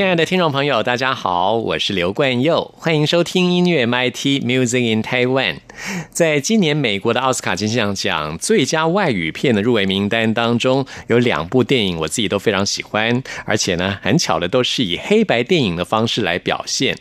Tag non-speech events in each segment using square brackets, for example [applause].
亲爱的听众朋友，大家好，我是刘冠佑，欢迎收听音乐 MIT Music in Taiwan。在今年美国的奥斯卡金像奖最佳外语片的入围名单当中，有两部电影我自己都非常喜欢，而且呢，很巧的都是以黑白电影的方式来表现。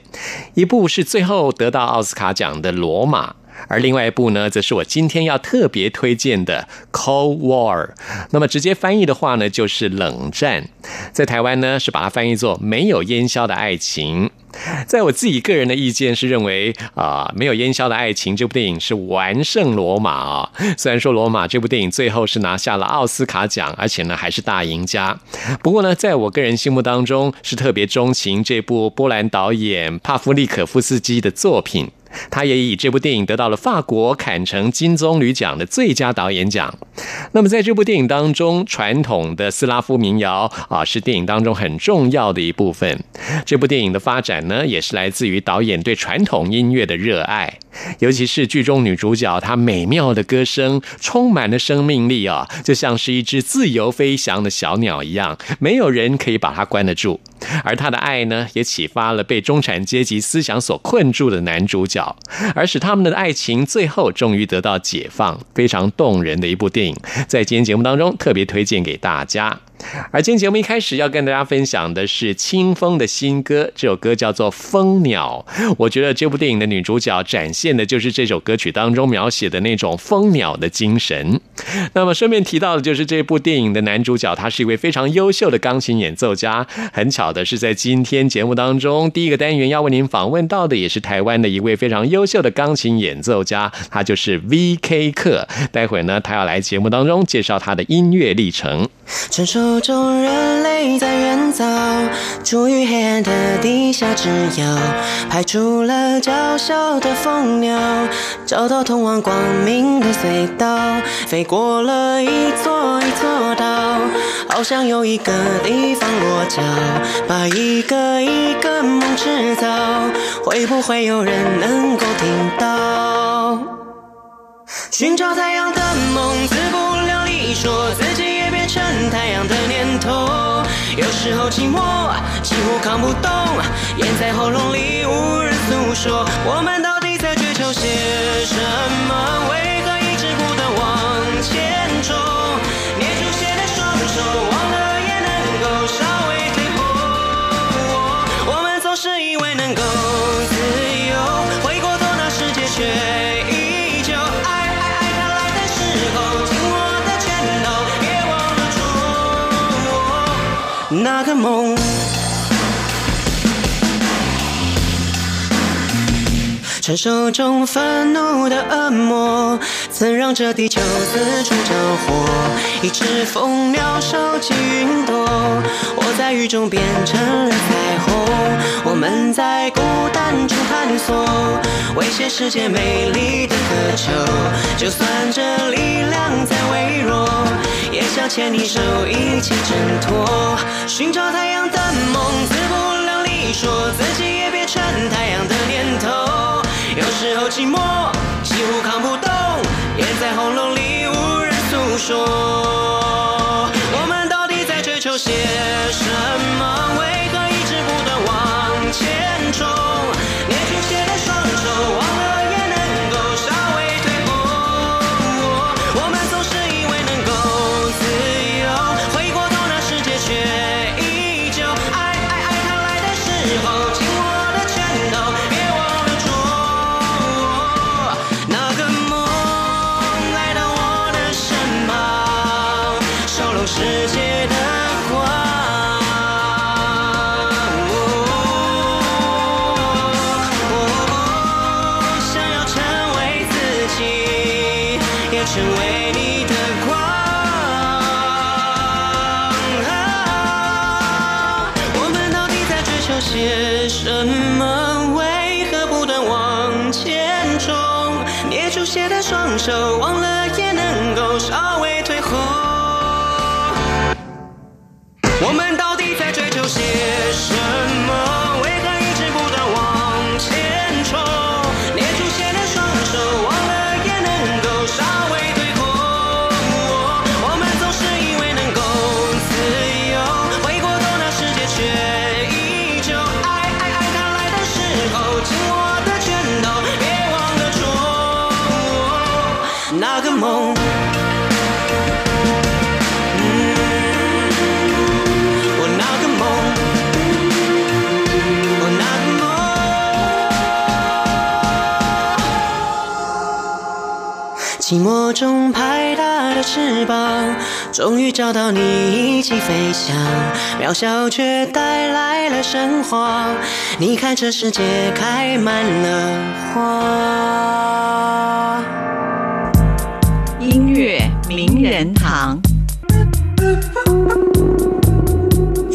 一部是最后得到奥斯卡奖的《罗马》。而另外一部呢，则是我今天要特别推荐的《Cold War》。那么直接翻译的话呢，就是冷战。在台湾呢，是把它翻译作“没有烟消的爱情”。在我自己个人的意见是认为啊，没有烟消的爱情这部电影是完胜罗马啊。虽然说罗马这部电影最后是拿下了奥斯卡奖，而且呢还是大赢家。不过呢，在我个人心目当中，是特别钟情这部波兰导演帕夫利可夫斯基的作品。他也以这部电影得到了法国坎城金棕榈奖的最佳导演奖。那么，在这部电影当中，传统的斯拉夫民谣啊，是电影当中很重要的一部分。这部电影的发展呢，也是来自于导演对传统音乐的热爱，尤其是剧中女主角她美妙的歌声，充满了生命力啊，就像是一只自由飞翔的小鸟一样，没有人可以把它关得住。而她的爱呢，也启发了被中产阶级思想所困住的男主角，而使他们的爱情最后终于得到解放，非常动人的一部电影，在今天节目当中特别推荐给大家。[laughs] 而今天节目一开始要跟大家分享的是清风的新歌，这首歌叫做《蜂鸟》。我觉得这部电影的女主角展现的就是这首歌曲当中描写的那种蜂鸟的精神。那么顺便提到的就是这部电影的男主角，他是一位非常优秀的钢琴演奏家。很巧的是，在今天节目当中，第一个单元要为您访问到的也是台湾的一位非常优秀的钢琴演奏家，他就是 V.K. 克。待会呢，他要来节目当中介绍他的音乐历程。中人类在远走，处于黑暗的地下之遥，派出了娇小的蜂鸟，找到通往光明的隧道，飞过了一座一座岛，好像有一个地方落脚，把一个一个梦制造，会不会有人能够听到？寻找太阳的梦，自不量力，说自己。太阳的念头，有时候寂寞几乎扛不动，咽在喉咙里无人诉说。我们到底在追求些什么？为何一直不断往前冲？捏住血的双手，梦，传说中愤怒的恶魔，曾让这地球四处着火。一只蜂鸟收集云朵，我在雨中变成了彩。们在孤单中探索，为现世界美丽的渴求。就算这力量再微弱。也想牵你手一起挣脱，寻找太阳的梦，自不量力，说自己也变成太阳的念头。有时候寂寞几乎扛不动，咽在喉咙里无人诉说。寂寞中拍打的翅膀，终于找到你一起飞翔，渺小却带来了神话。你看这世界开满了花。音乐名人堂。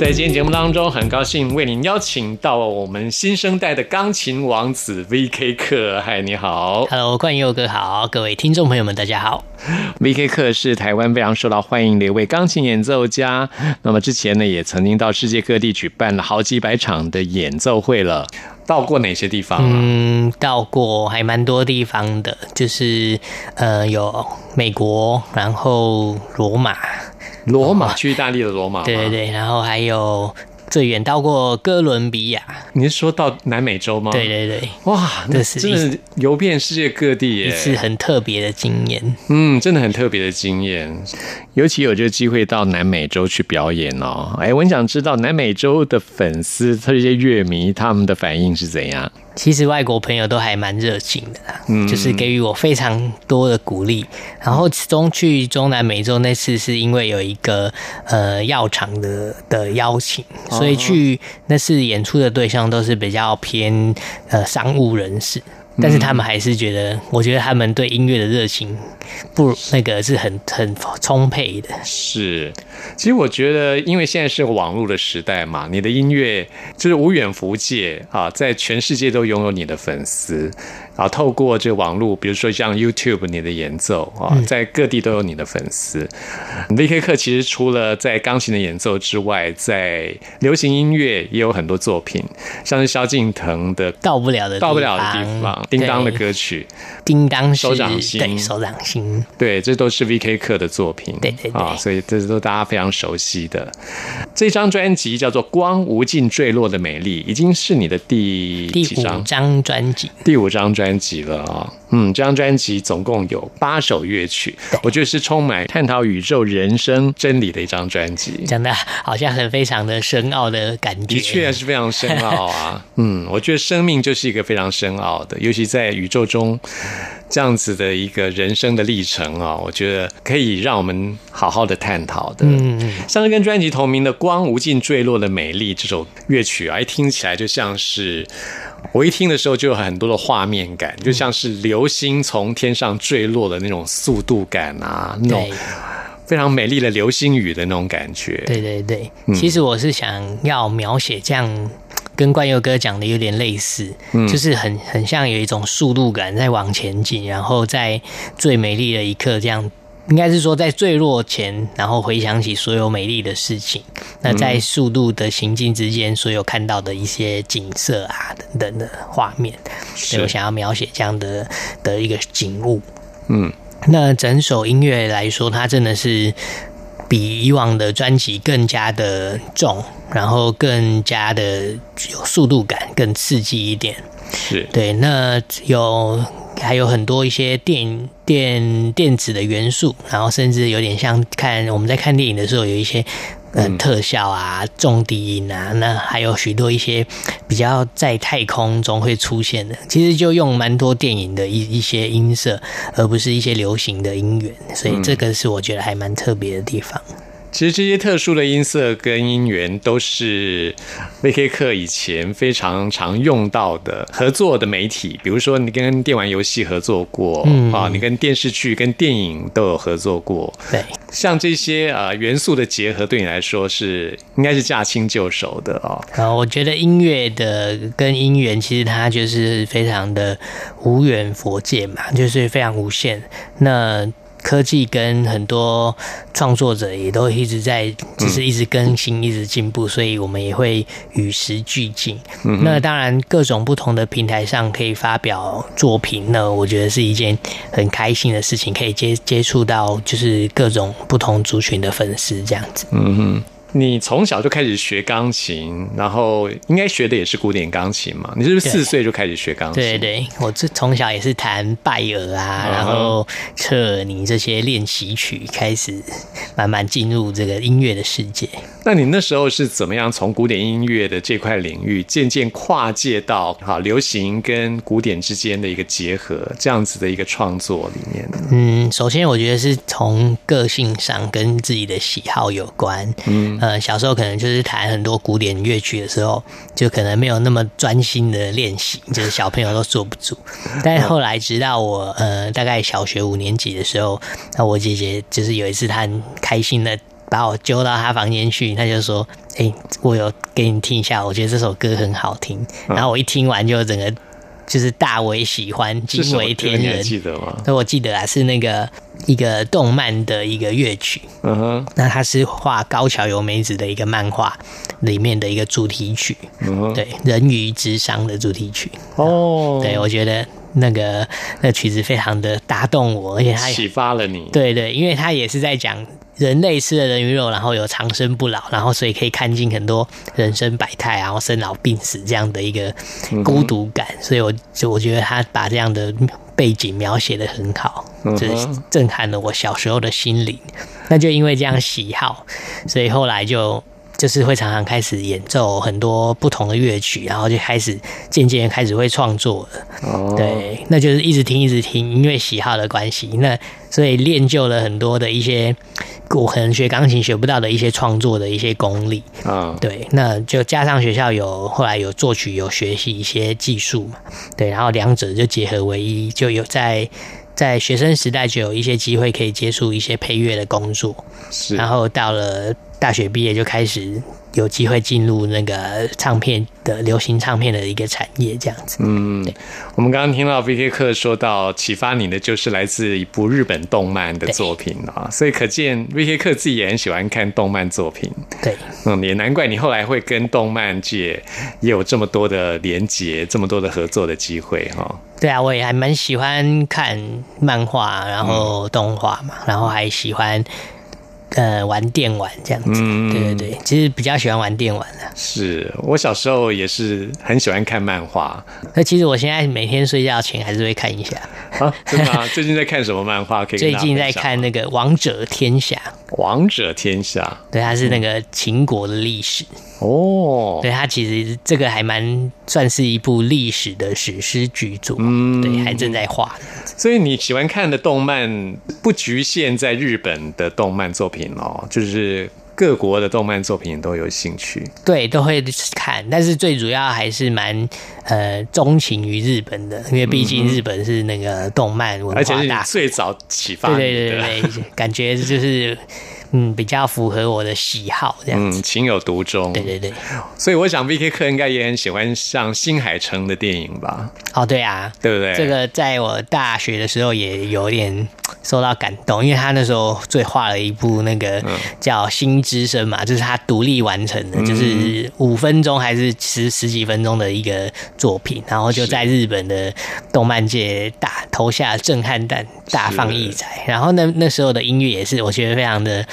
在今天节目当中，很高兴为您邀请到我们新生代的钢琴王子 V.K. 克。嗨，你好 Hello，冠佑哥好，各位听众朋友们，大家好。，V.K. 克是台湾非常受到欢迎的一位钢琴演奏家。那么之前呢，也曾经到世界各地举办了好几百场的演奏会了。到过哪些地方啊？嗯，到过还蛮多地方的，就是呃有美国，然后罗马，罗马，去意大利的罗马？对对对，然后还有最远到过哥伦比亚，你是说到南美洲吗？对对对，哇，那这是真的是游遍世界各地耶，一次很特别的经验。嗯，真的很特别的经验，尤其有这个机会到南美洲去表演哦。哎，我很想知道南美洲的粉丝、这些乐迷他们的反应是怎样。其实外国朋友都还蛮热情的啦，嗯就是给予我非常多的鼓励。然后其中去中南美洲那次是因为有一个呃药厂的的邀请，所以去那次演出的对象都是比较偏呃商务人士。但是他们还是觉得，我觉得他们对音乐的热情不那个是很很充沛的。是，其实我觉得，因为现在是网络的时代嘛，你的音乐就是无远弗届啊，在全世界都拥有你的粉丝啊。透过这个网络，比如说像 YouTube 你的演奏啊，在各地都有你的粉丝。V.K. 课其实除了在钢琴的演奏之外，在流行音乐也有很多作品，像是萧敬腾的到不了的到不了的地方，叮当的歌曲，叮当手掌心对手掌心，对，这都是 V.K. 课的作品，对对对啊，所以这都大家非常熟悉的。这张专辑叫做《光无尽坠落的美丽》，已经是你的第第五几？张专辑。第五张专辑了啊、嗯，这张专辑总共有八首乐曲，我觉得是充满探讨宇宙、人生真理的一张专辑。真的好像很非常的深奥的感觉，的确是非常深奥啊，嗯，我觉得生命就是一个非常深奥的，尤其在宇宙中这样子的一个人生的历程啊，我觉得可以让我们好好的探讨的。嗯，像是跟专辑同名的《光无尽坠落的美丽》这首乐曲啊，一听起来就像是。我一听的时候就有很多的画面感，就像是流星从天上坠落的那种速度感啊，那种非常美丽的流星雨的那种感觉。对对对，嗯其实我是想要描写这样。跟冠佑哥讲的有点类似，嗯就是很很像有一种速度感在往前进，然后在最美丽的一刻，这样应该是说在坠落前，然后回想起所有美丽的事情。那嗯在速度的行进之间，所有看到的一些景色啊等等的画面，所以我想要描写这样的的一个景物。嗯，那整首音乐来说，它真的是比以往的专辑更加的重，然后更加的有速度感，更刺激一点。是对，那有还有很多一些电电电子的元素，然后甚至有点像看我们在看电影的时候有一些。呃，特效啊，重低音啊，那还有许多一些比较在太空中会出现的，其实就用蛮多电影的一一些音色，而不是一些流行的音源，所以这个是我觉得还蛮特别的地方。其实这些特殊的音色跟音源都是 VK 课以前非常常用到的合作的媒体，比如说你跟电玩游戏合作过、嗯啊，你跟电视剧、跟电影都有合作过。对，像这些呃元素的结合，对你来说是应该是驾轻就熟的哦。啊我觉得音乐的跟音源其实它就是非常的无远佛界嘛，就是非常无限。那科技跟很多创作者也都一直在，就是一直更新、一直进步，所以我们也会与时俱进。那当然，各种不同的平台上可以发表作品，那我觉得是一件很开心的事情，可以接接触到就是各种不同族群的粉丝这样子。嗯哼，你从小就开始学钢琴，然后应该学的也是古典钢琴嘛？你是不是四岁就开始学钢琴？对对，我这从小也是弹拜尔啊，嗯然后彻尔尼这些练习曲，开始慢慢进入这个音乐的世界。那你那时候是怎么样从古典音乐的这块领域渐渐跨界到哈流行跟古典之间的一个结合，这样子的一个创作里面呢？嗯，首先我觉得是从个性上跟自己的喜好有关。嗯，呃，小时候可能就是弹很多古典乐曲的时候，就可能没有那么专心的练习，就是小朋友都坐不住。[laughs] 但是后来直到我呃大概小学五年级的时候，那我姐姐就是有一次她很开心的把我揪到她房间去，她就说：“哎、我有给你听一下，我觉得这首歌很好听。”然后我一听完就整个就是大为喜欢，惊为天人。记得吗？那我记得啊，是那个一个动漫的一个乐曲，嗯哼，那它是画高桥由美子的一个漫画里面的一个主题曲，嗯哼，对，人鱼之殇的主题曲。哦，对，我觉得那个那曲子非常的打动我，而且它启发了你。对对，因为它也是在讲人类吃了人鱼肉，然后有长生不老，然后所以可以看尽很多人生百态，然后生老病死这样的一个孤独感，所以我就我觉得他把这样的背景描写的很好，就是震撼了我小时候的心灵。那就因为这样喜好，所以后来就。就是会常常开始演奏很多不同的乐曲，然后就开始渐渐开始会创作了。哦，对，那就是一直听一直听，因为喜好的关系，那所以练就了很多的一些我可能学钢琴学不到的一些创作的一些功力。啊，对，那就加上学校有后来有作曲有学习一些技术嘛，对，然后两者就结合为一，就有在。在学生时代就有一些机会可以接触一些配乐的工作，是然后到了大学毕业就开始有机会进入那个唱片的流行唱片的一个产业，这样子。嗯，我们刚刚听到 VK 课说到启发你的就是来自一部日本动漫的作品啊，所以可见 VK 课自己也很喜欢看动漫作品。对，嗯，也难怪你后来会跟动漫界也有这么多的连结，这么多的合作的机会哈、对啊，我也还蛮喜欢看漫画，然后动画嘛，然后还喜欢呃玩电玩这样子。嗯对对对，其实比较喜欢玩电玩的。是我小时候也是很喜欢看漫画那其实我现在每天睡觉前还是会看一下。啊，真的吗？最近在看什么漫画？可以最近在看那个《王者天下《王者天下》对，它是那个秦国的历史。哦，对，它其实这个还蛮算是一部历史的史诗巨作。嗯对，还正在画。所以你喜欢看的动漫不局限在日本的动漫作品哦，就是各国的动漫作品都有兴趣。对，都会看，但是最主要还是蛮呃钟情于日本的，因为毕竟日本是那个动漫文而且是你化大最早启发对对对，感觉就是嗯比较符合我的喜好这样子。嗯，情有独钟。对对对，所以我想 V K 客应该也很喜欢像新海诚的电影吧，哦对啊，对不对？这个在我大学的时候也有点受到感动，因为他那时候最画了一部那个嗯叫《新之声》嘛，就是他独立完成的，就是五分钟还是十十几分钟的一个作品，然后就在日本的动漫界大投下震撼弹，大放异彩。然后那那时候的音乐也是我觉得非常的。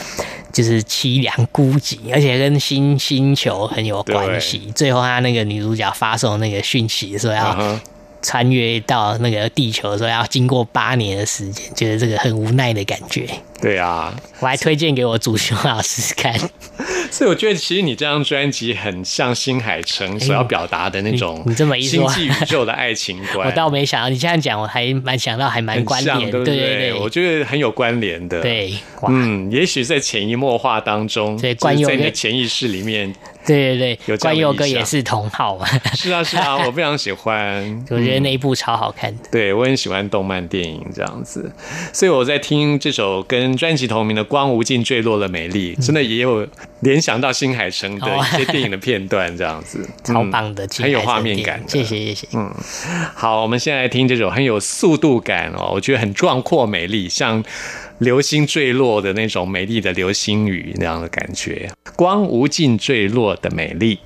就是凄凉孤寂，而且跟星星球很有关系。最后，他那个女主角发送那个讯息说要穿越到那个地球的时候，要经过八年的时间，觉得这个很无奈的感觉。对啊，我还推荐给我主修老师看。[laughs] 所以我觉得其实你这张专辑很像新海诚所要表达的那种你你这么一说星际宇宙的爱情观。我倒没想到，你这样讲，我还蛮想到，还蛮关联，对不对对我觉得很有关联的。，对，嗯，也许在潜移默化当中，在你的潜意识里面，对 [laughs] 对对，关佑哥也是同号嘛，是啊是啊，[laughs] 我非常喜欢。我觉得那一部超好看的。对，我很喜欢动漫电影这样子，所以我在听这首跟专辑同名的《光无尽坠落了美丽》，真的也有联想到新海诚的一些电影的片段这样子，嗯 [laughs] 超棒的，很有画面感的。谢谢谢谢。嗯，好，我们现在来听这首很有速度感哦，我觉得很壮阔美丽，像流星坠落的那种美丽的流星雨那样的感觉，光无尽坠落的美丽。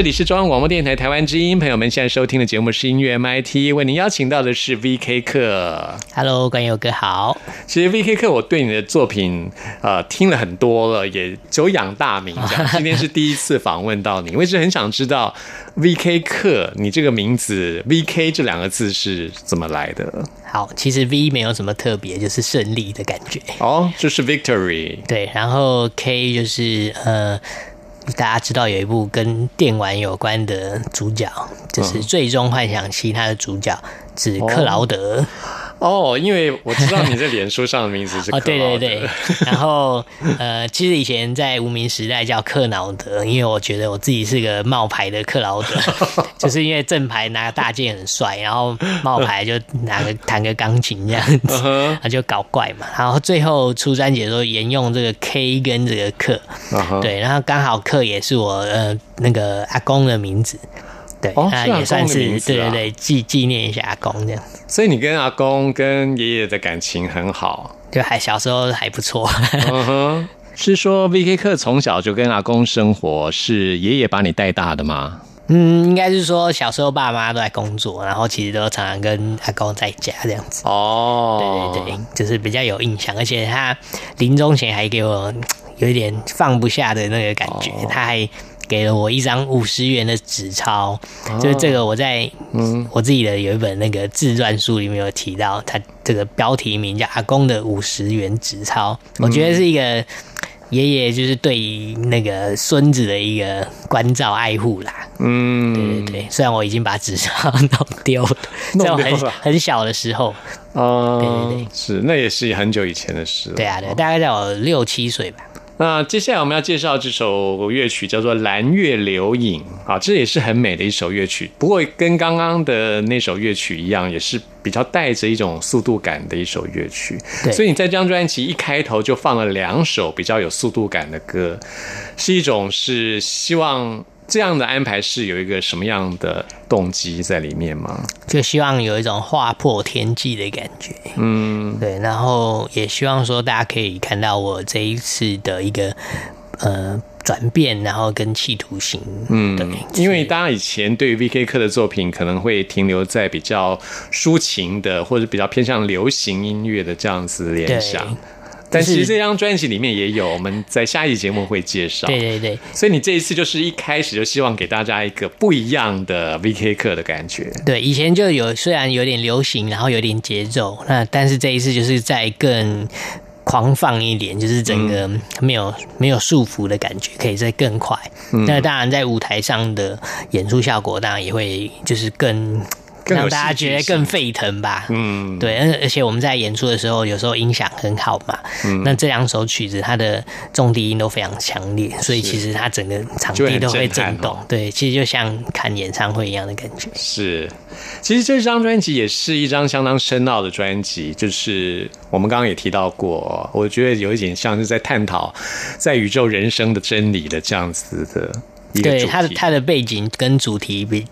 这里是中央广播电台台湾之音，朋友们现在收听的节目是音乐 MIT，为您邀请到的是 VK 客。Hello，关友哥好。其实 VK 客我对你的作品呃听了很多了，也久仰大名。[laughs] 今天是第一次访问到你，我一直很想知道 VK 客你这个名字 VK 这两个字是怎么来的？好，其实 V 没有什么特别，就是胜利的感觉。哦，就是 Victory。对，然后 K 就是呃，大家知道有一部跟电玩有关的主角，就是《最终幻想七》，它的主角是克劳德。哦，因为我知道你在脸书上的名字是 [laughs] 哦，克劳德对对对，[laughs] 然后呃，其实以前在无名时代叫克劳德，因为我觉得我自己是个冒牌的克劳德，[laughs] 就是因为正牌拿个大剑很帅，然后冒牌就拿个弹个钢琴这样子，那就搞怪嘛。然后最后出专辑的时候沿用这个 K 跟这个克，对，然后刚好克也是我呃那个阿公的名字。对，哦是阿那也算是对对对纪纪念一下阿公这样，所以你跟阿公跟爷爷的感情很好。就还小时候还不错。嗯哼，[laughs] 是说 VK 课从小就跟阿公生活，是爷爷把你带大的吗？嗯，应该是说小时候爸妈都在工作，然后其实都常常跟阿公在家这样子。哦，对对对，就是比较有印象，而且他临终前还给我嗯有一点放不下的那个感觉，哦他还给了我一张五十元的纸钞，就是这个我在嗯。我自己的有一本那个自传书里面有提到，它这个标题名叫《阿公的五十元纸钞》，我觉得是一个。爷爷就是对于那个孙子的一个关照爱护啦，嗯，对对对，虽然我已经把纸钞弄丢了，[laughs] 在我很很小的时候，哦，对对对。是，那也是很久以前的事了。对啊，对，大概在我六七岁吧。那接下来我们要介绍这首乐曲叫做《蓝月流影》啊，这也是很美的一首乐曲。不过跟刚刚的那首乐曲一样，也是比较带着一种速度感的一首乐曲。对所以你在这张专辑一开头就放了两首比较有速度感的歌，是一种是希望这样的安排是有一个什么样的动机在里面吗？就希望有一种划破天际的感觉，嗯，对，然后也希望说大家可以看到我这一次的一个呃转变，然后跟企图心，嗯，对，因为大家以前对于 VK 课的作品可能会停留在比较抒情的，或者比较偏向流行音乐的这样子联想。但其实这张专辑里面也有，我们在下一集节目会介绍。对对对所以你这一次就是一开始就希望给大家一个不一样的 VK 课的感觉。对，以前就有虽然有点流行，然后有点节奏，那但是这一次就是在更。狂放一点，就是整个嗯没有、没有束缚的感觉，可以再更快。嗯那当然，在舞台上的演出效果，当然也会就是更让大家觉得更沸腾吧。嗯，对，而而且我们在演出的时候，有时候音响很好嘛。嗯那这两首曲子，它的重低音都非常强烈，所以其实它整个场地都会震动。哦对，其实就像看演唱会一样的感觉。是，其实这张专辑也是一张相当深奥的专辑，就是我们刚刚也提到过，我觉得有一点像是在探讨在宇宙人生的真理的这样子的。对它的它的背景跟主题比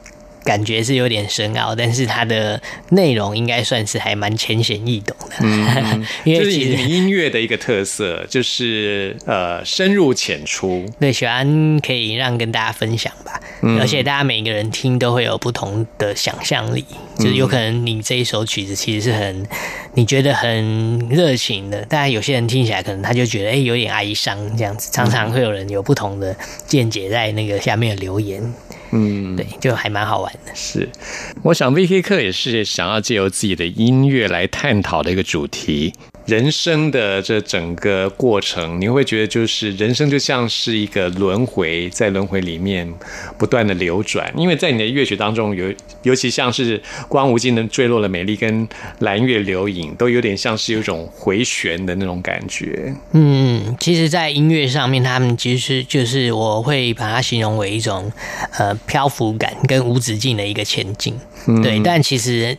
感觉是有点深奥，但是它的内容应该算是还蛮浅显易懂的。[laughs] 因就是你为其实你音乐的一个特色，就是呃深入浅出。对喜欢可以让跟大家分享吧，嗯而且大家每个人听都会有不同的想象力，就是有可能你这一首曲子其实是很你觉得很热情的，但有些人听起来可能他就觉得哎、有点哀伤这样子，常常会有人有不同的见解在那个下面的留言，嗯，对，就还蛮好玩的。是，我想 VK 课也是想要借由自己的音乐来探讨的一个主题。人生的这整个过程，你会觉得就是人生就像是一个轮回，在轮回里面不断的流转。因为在你的乐曲当中有，尤其像是光无尽的坠落的美丽跟蓝月流影，都有点像是有一种回旋的那种感觉。嗯，其实，在音乐上面，他们其实就是我会把它形容为一种呃漂浮感跟无止境的一个前进。对，但其实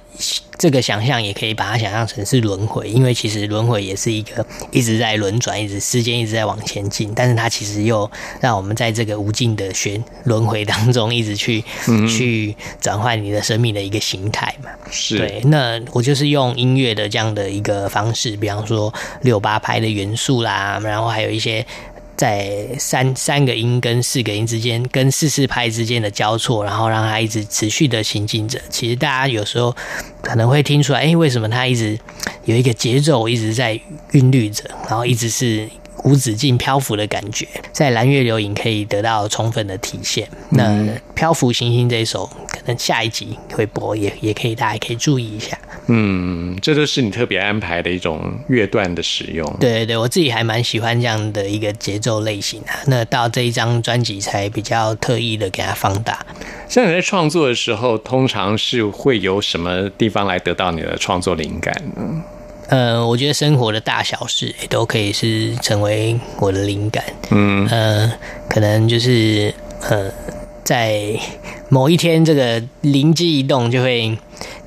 这个想象也可以把它想象成是轮回，因为其实轮回也是一个一直在轮转，一直时间一直在往前进，但是它其实又让我们在这个无尽的旋轮回当中，一直去、去转换你的生命的一个形态嘛。是，对，那我就是用音乐的这样的一个方式，比方说六八拍的元素啦，然后还有一些在三三个音跟四个音之间，跟四四拍之间的交错，然后让它一直持续的行进着。其实大家有时候可能会听出来，哎，为什么它一直有一个节奏一直在韵律着，然后一直是无止境漂浮的感觉，在蓝月流影可以得到充分的体现。那《漂浮行星》这一首，可能下一集会播，也也可以大家可以注意一下。嗯，这都是你特别安排的一种乐段的使用。对对对，我自己还蛮喜欢这样的一个节奏类型啊。那到这一张专辑才比较特意的给它放大。像你在创作的时候，通常是会有什么地方来得到你的创作灵感呢？呃，我觉得生活的大小事也都可以是成为我的灵感。嗯，呃，可能就是呃，在某一天这个灵机一动，就会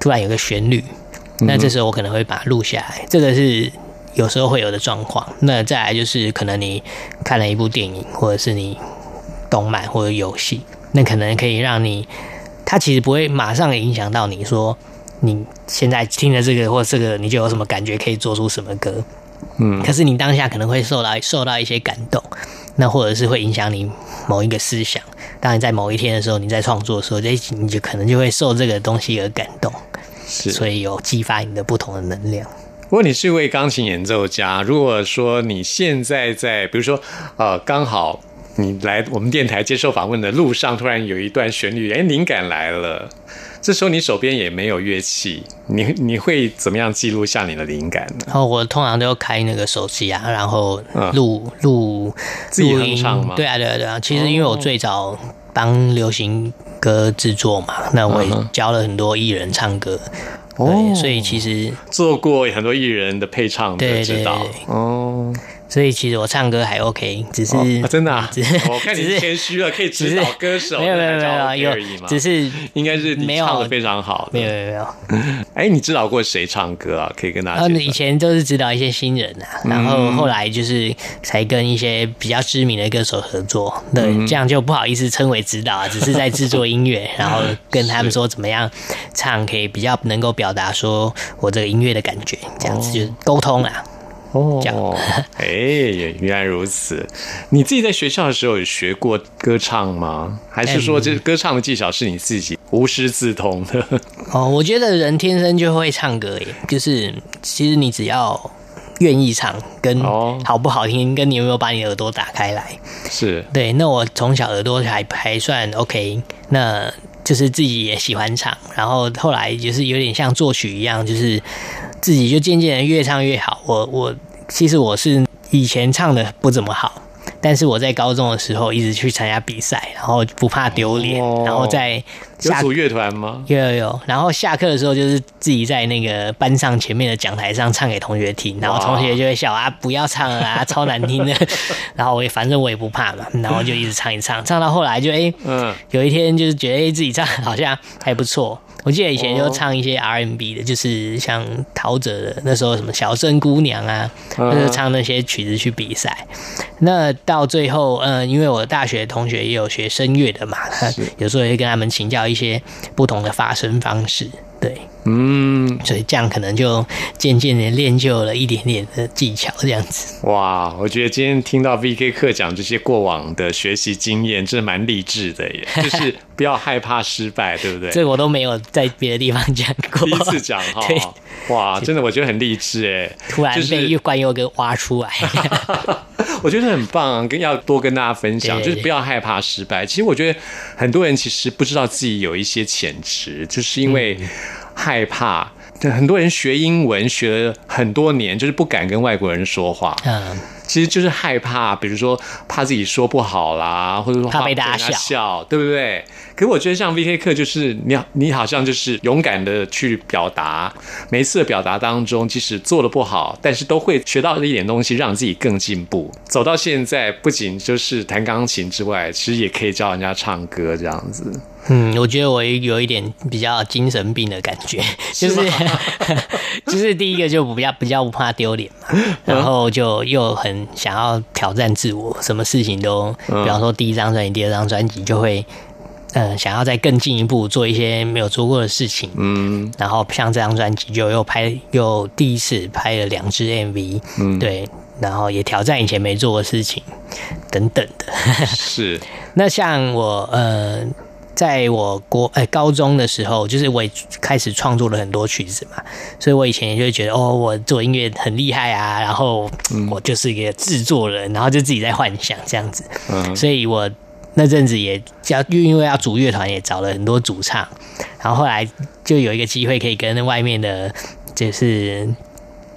突然有个旋律。那这时候我可能会把它录下来，这个是有时候会有的状况。那再来就是可能你看了一部电影，或者是你动漫或者游戏，那可能可以让你，它其实不会马上影响到你说你现在听了这个或这个，你就有什么感觉，可以做出什么歌。嗯，可是你当下可能会受到受到一些感动，那或者是会影响你某一个思想。当你在某一天的时候，你在创作的时候，这你就可能就会受这个东西而感动。是所以有激发你的不同的能量。如果你是一位钢琴演奏家，如果说你现在在，比如说，呃，刚好你来我们电台接受访问的路上，突然有一段旋律，哎，灵感来了，这时候你手边也没有乐器，你你会怎么样记录下你的灵感呢？哦，我通常都要开那个手机啊，然后录录自己哼唱吗？对啊，对啊，对啊。其实因为我最早帮流行。歌制作嘛，那我也教了很多艺人唱歌，对，所以其实做过很多艺人的配唱的指导哦。所以其实我唱歌还 OK，只是真的，啊，[laughs] 只是我看你谦虚了，可以指导歌手，没有没有没有有，只是应该是你唱的非常好，没有没有没有。[laughs] 哎，你指导过谁唱歌啊？可以跟大家。以前都是指导一些新人啊，然后后来就是才跟一些比较知名的歌手合作，对，这样就不好意思称为指导啊，[laughs] 只是在制作音乐，然后跟他们说怎么样唱可以比较能够表达说我这个音乐的感觉，这样子就是沟通啦。哦，哎，原来如此。你自己在学校的时候有学过歌唱吗？还是说这歌唱的技巧是你自己无师自通的？[laughs] 哦，我觉得人天生就会唱歌耶，就是其实你只要愿意唱，跟好不好听，跟你有没有把你耳朵打开来，是对。那我从小耳朵还还算 OK，那就是自己也喜欢唱，然后后来就是有点像作曲一样，就是。自己就渐渐的越唱越好。我我其实我是以前唱的不怎么好，但是我在高中的时候一直去参加比赛，然后不怕丢脸，然后在有组乐团吗？有有有。然后下课的时候就是自己在那个班上前面的讲台上唱给同学听，然后同学就会笑啊，不要唱了啊，[laughs] 超难听的。[laughs] 然后我也反正我也不怕嘛，然后就一直唱一唱，唱到后来就哎，嗯，有一天就是觉得哎自己唱好像还不错。我记得以前就唱一些 R&B 的，就是像陶喆的那时候什么小镇姑娘啊，就是唱那些曲子去比赛。那到最后，嗯，因为我大学同学也有学声乐的嘛，有时候会跟他们请教一些不同的发声方式。对，嗯，所以这样可能就渐渐的练就了一点点的技巧，这样子。哇，我觉得今天听到 VK 课讲这些过往的学习经验，真的蛮励志的耶。[laughs] 就是不要害怕失败，对不对？这我都没有在别的地方讲过，第一次讲哈。哇，真的我觉得很励志哎，突然被一关又给挖出来，[laughs] 我觉得很棒，跟要多跟大家分享，就是不要害怕失败。其实我觉得很多人其实不知道自己有一些潜质，就是因为。害怕，很多人学英文学了很多年，就是不敢跟外国人说话。其实就是害怕，比如说怕自己说不好啦，或者说怕被大家笑，对不对？可我觉得像 V K 课，就是你，你好像就是勇敢的去表达，每一次的表达当中，即使做的不好，但是都会学到一点东西，让自己更进步。走到现在，不仅就是弹钢琴之外，其实也可以教人家唱歌这样子。嗯，我觉得我有一点比较精神病的感觉，就 [laughs] 是就是第一个就比较比较不怕丢脸嘛，[laughs] 然后就又很想要挑战自我，什么事情都，比方说第一张专辑、第二张专辑就会，嗯，想要再更进一步做一些没有做过的事情，嗯，然后像这张专辑就又拍又第一次拍了两支 MV，嗯，对。然后也挑战以前没做的事情等等的。是，[laughs] 那像我呃，在我国哎、高中的时候，就是我也开始创作了很多曲子嘛，所以我以前也就会觉得哦，我做音乐很厉害啊，然后我就是一个制作人，然后就自己在幻想这样子，嗯。所以我那阵子也要因为要组乐团，也找了很多主唱，然后后来就有一个机会可以跟外面的，就是。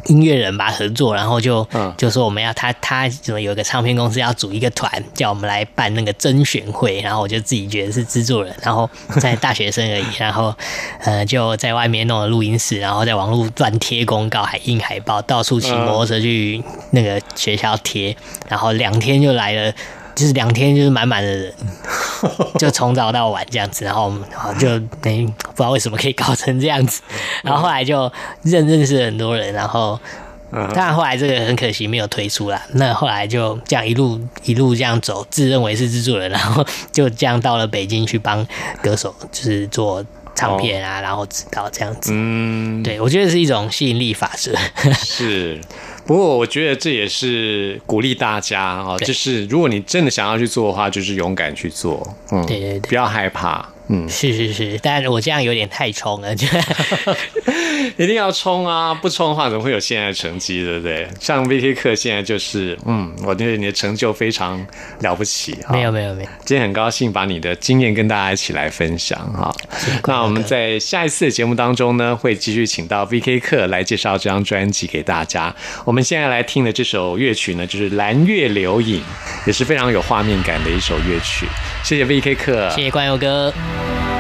音乐人吧合作，然后就、嗯就说我们要他他怎么有一个唱片公司要组一个团，叫我们来办那个甄选会，然后我就自己觉得是制作人，然后在大学生而已，[laughs] 然后呃就在外面弄了录音室，然后在网络乱贴公告，还印海报，到处骑摩托车去那个学校贴，然后两天就来了。就是两天就是满满的人，[laughs] 就从早到晚这样子，然后然后就没不知道为什么可以搞成这样子，然后后来就认认识了很多人，然后嗯当然后来这个很可惜没有推出啦。那后来就这样一路一路这样走，自认为是制作人，然后就这样到了北京去帮歌手就是做唱片啊，然后指导这样子。嗯，对，我觉得是一种吸引力法则。是。不过我觉得这也是鼓励大家啊，对就是如果你真的想要去做的话，就是勇敢去做，嗯，对对对。不要害怕，嗯，是是是，但我这样有点太冲了，[laughs] 就 [laughs] 一定要冲啊！不冲的话，怎么会有现在的成绩，对不对？像 VK 课现在就是，嗯，我觉得你的成就非常了不起啊！没有没有没有。今天很高兴把你的经验跟大家一起来分享哈。那我们在下一次的节目当中呢，会继续请到 VK 课来介绍这张专辑给大家。我们现在来听的这首乐曲呢，就是《蓝月流影》，也是非常有画面感的一首乐曲。谢谢 VK 课，谢谢关佑哥。蓝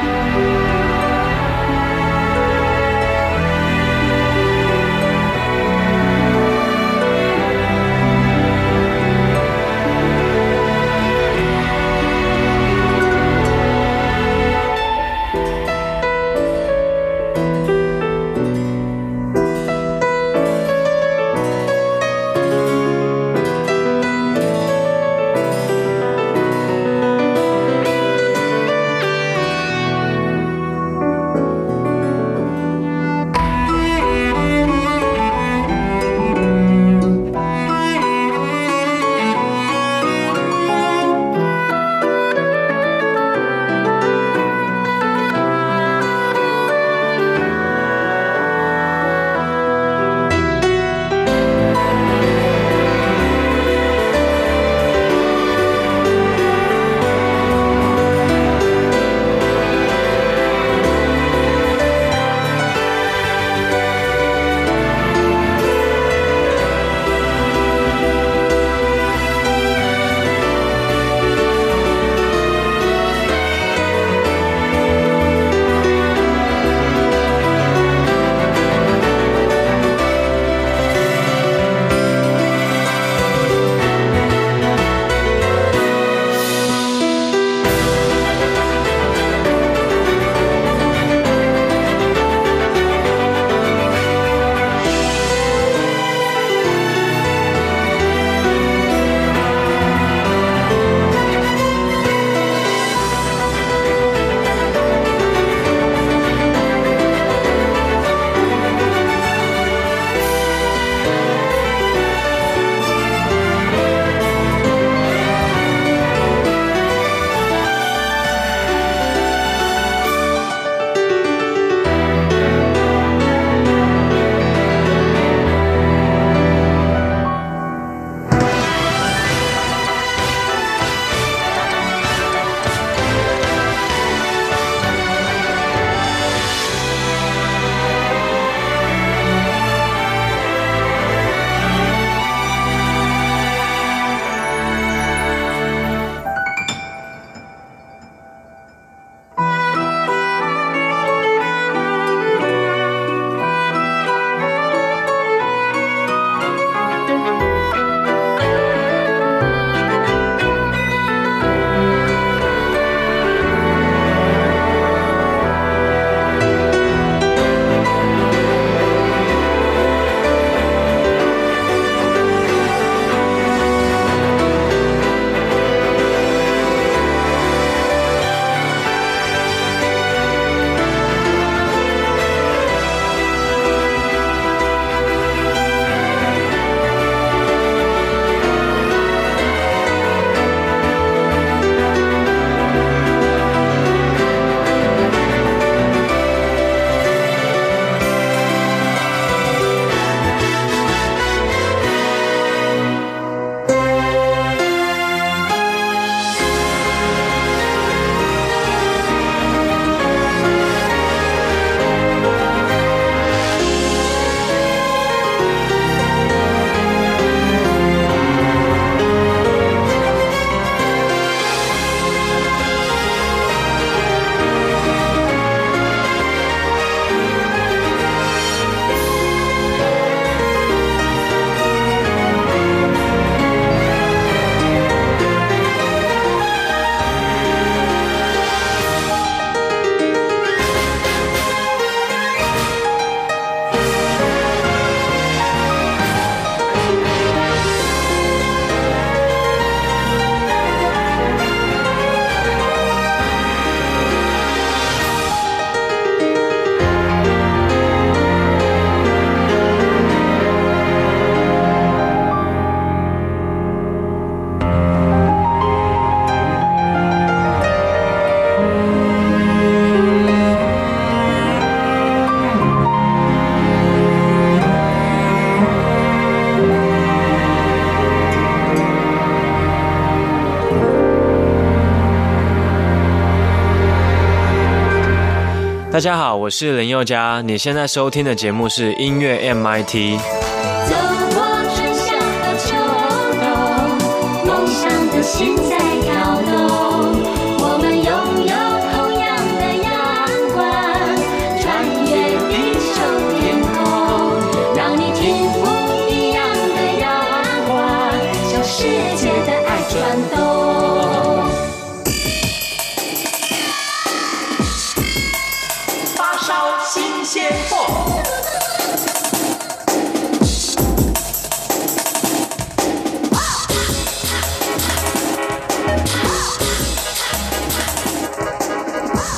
大家好，我是林宥嘉，你现在收听的节目是音乐 MIT。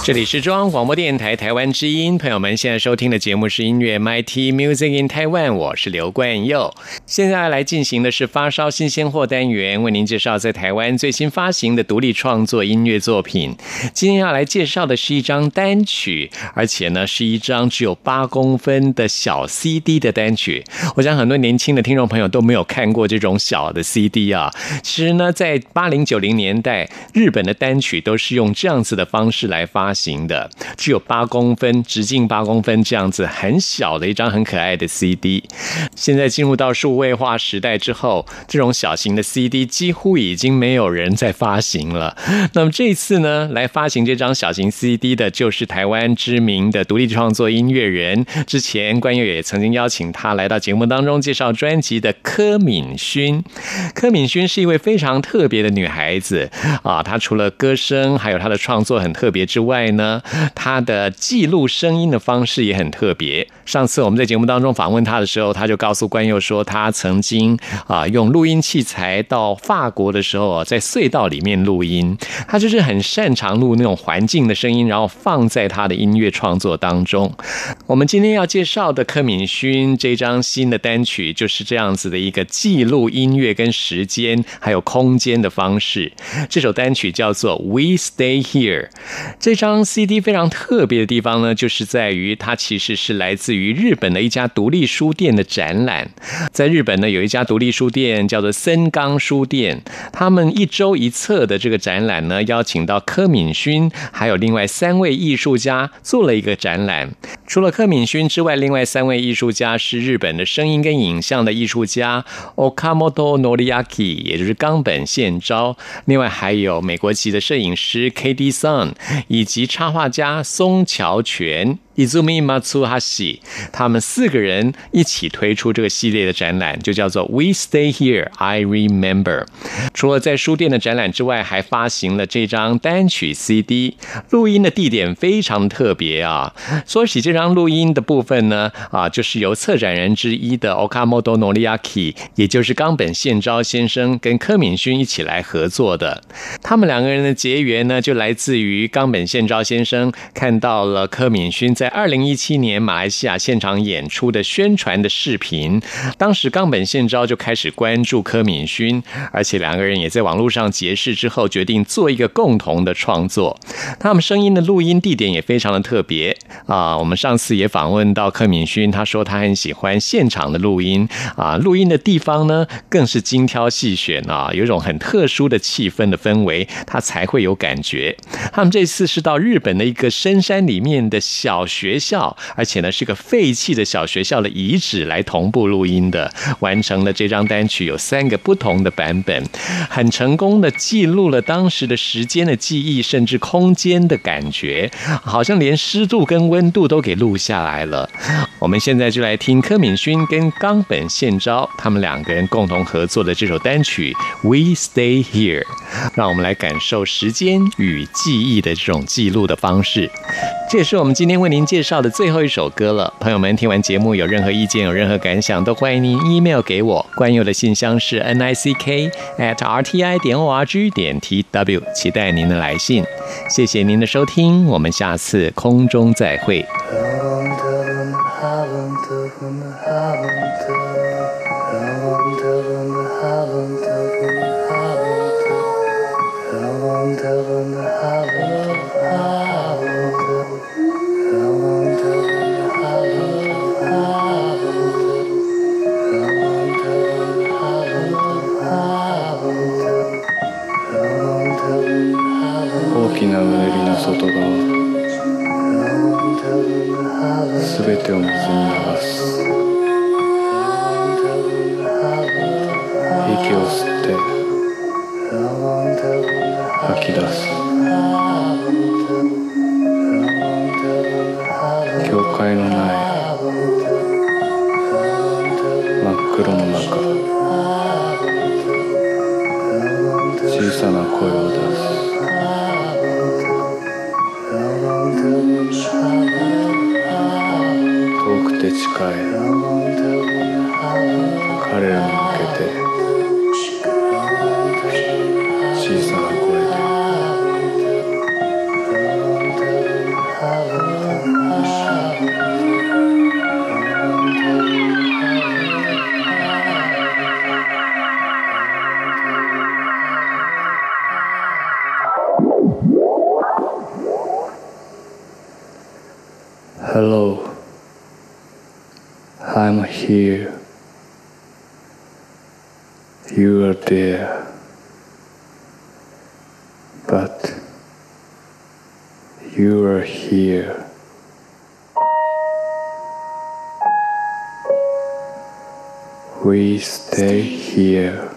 这里是中央广播电台台湾之音，朋友们现在收听的节目是音乐 MIT Music in Taiwan，我是刘冠佑。现在来进行的是发烧新鲜货单元，为您介绍在台湾最新发行的独立创作音乐作品。今天要来介绍的是一张单曲，而且呢是一张只有八公分的小 CD 的单曲。我想很多年轻的听众朋友都没有看过这种小的 CD 啊。其实呢，在八零九零年代，日本的单曲都是用这样子的方式来发型的，只有八公分，直径八公分这样子很小的一张很可爱的 CD。现在进入到数位化时代之后，这种小型的 CD 几乎已经没有人在发行了。那么这一次呢，来发行这张小型 CD 的就是台湾知名的独立创作音乐人，之前关悦也曾经邀请他来到节目当中介绍专辑的柯敏勋。柯敏勋是一位非常特别的女孩子啊，她除了歌声，还有她的创作很特别之外呢，他的记录声音的方式也很特别。上次我们在节目当中访问他的时候，他就告诉关佑说，他曾经啊用录音器材到法国的时候，在隧道里面录音，他就是很擅长录那种环境的声音，然后放在他的音乐创作当中。我们今天要介绍的柯敏勋这张新的单曲，就是这样子的一个记录音乐跟时间还有空间的方式。这首单曲叫做《We Stay Here》。这张 CD 非常特别的地方呢，就是在于它其实是来自于日本的一家独立书店的展览。在日本呢，有一家独立书店叫做森冈书店，他们一周一册的这个展览呢，邀请到柯敏勋还有另外三位艺术家做了一个展览。除了柯敏勋之外，另外三位艺术家是日本的声音跟影像的艺术家 Okamoto Noriaki，也就是冈本宪昭。另外还有美国籍的摄影师 K.D. Sun，以及及插画家松桥泉。Izumi Matsuhashi，他们四个人一起推出这个系列的展览，就叫做 We Stay Here, I Remember。除了在书店的展览之外，还发行了这张单曲 CD。录音的地点非常特别啊。说起这张录音的部分呢，啊，就是由策展人之一的 Okamoto Noriaki，也就是冈本宪昭先生跟柯敏勋一起来合作的。他们两个人的结缘呢，就来自于冈本宪昭先生看到了柯敏勋在二零一七年马来西亚现场演出的宣传的视频，当时冈本宪昭就开始关注柯敏勋，而且两个人也在网络上结识之后，决定做一个共同的创作。他们声音的录音地点也非常的特别啊！我们上次也访问到柯敏勋，他说他很喜欢现场的录音啊，录音的地方呢更是精挑细选啊，有一种很特殊的气氛的氛围，他才会有感觉。他们这次是到日本的一个深山里面的小学校，而且呢是个废弃的小学校的遗址来同步录音的，完成了这张单曲有三个不同的版本，很成功的记录了当时的时间的记忆，甚至空间的感觉，好像连湿度跟温度都给录下来了。我们现在就来听柯敏勋跟冈本宪昭他们两个人共同合作的这首单曲《We Stay Here》，让我们来感受时间与记忆的这种记录的方式。这也是我们今天为您介绍的最后一首歌了。朋友们，听完节目有任何意见、有任何感想，都欢迎您 email 给我。关佑的信箱是 n i c k at r t i 点 o r g 点 t w，期待您的来信。谢谢您的收听，我们下次空中再会。大きなうねりの外側。すべてを水に流す。息を吸って吐き出す。we stay here.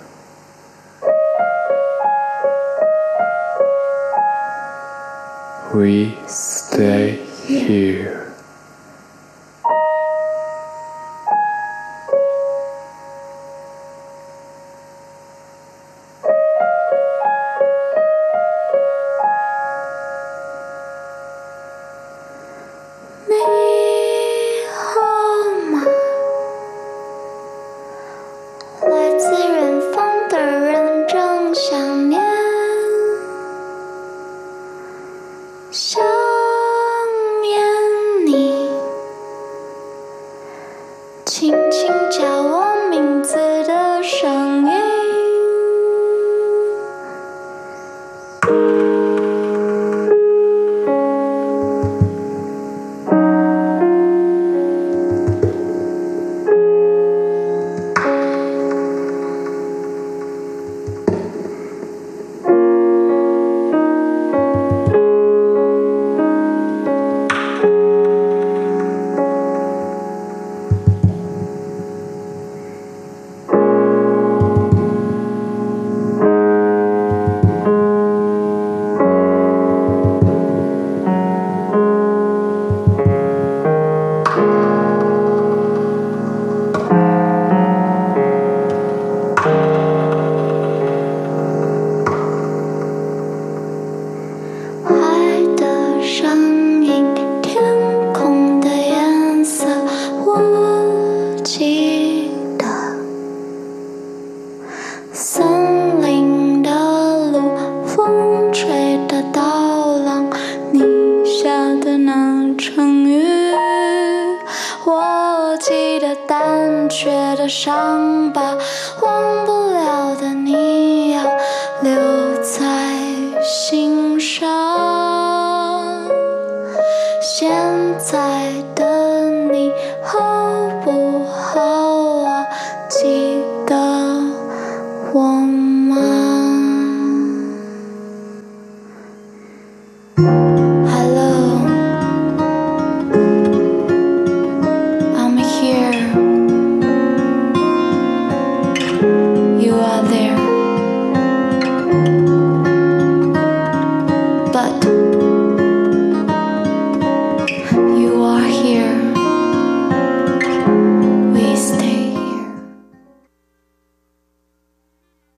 We stay here.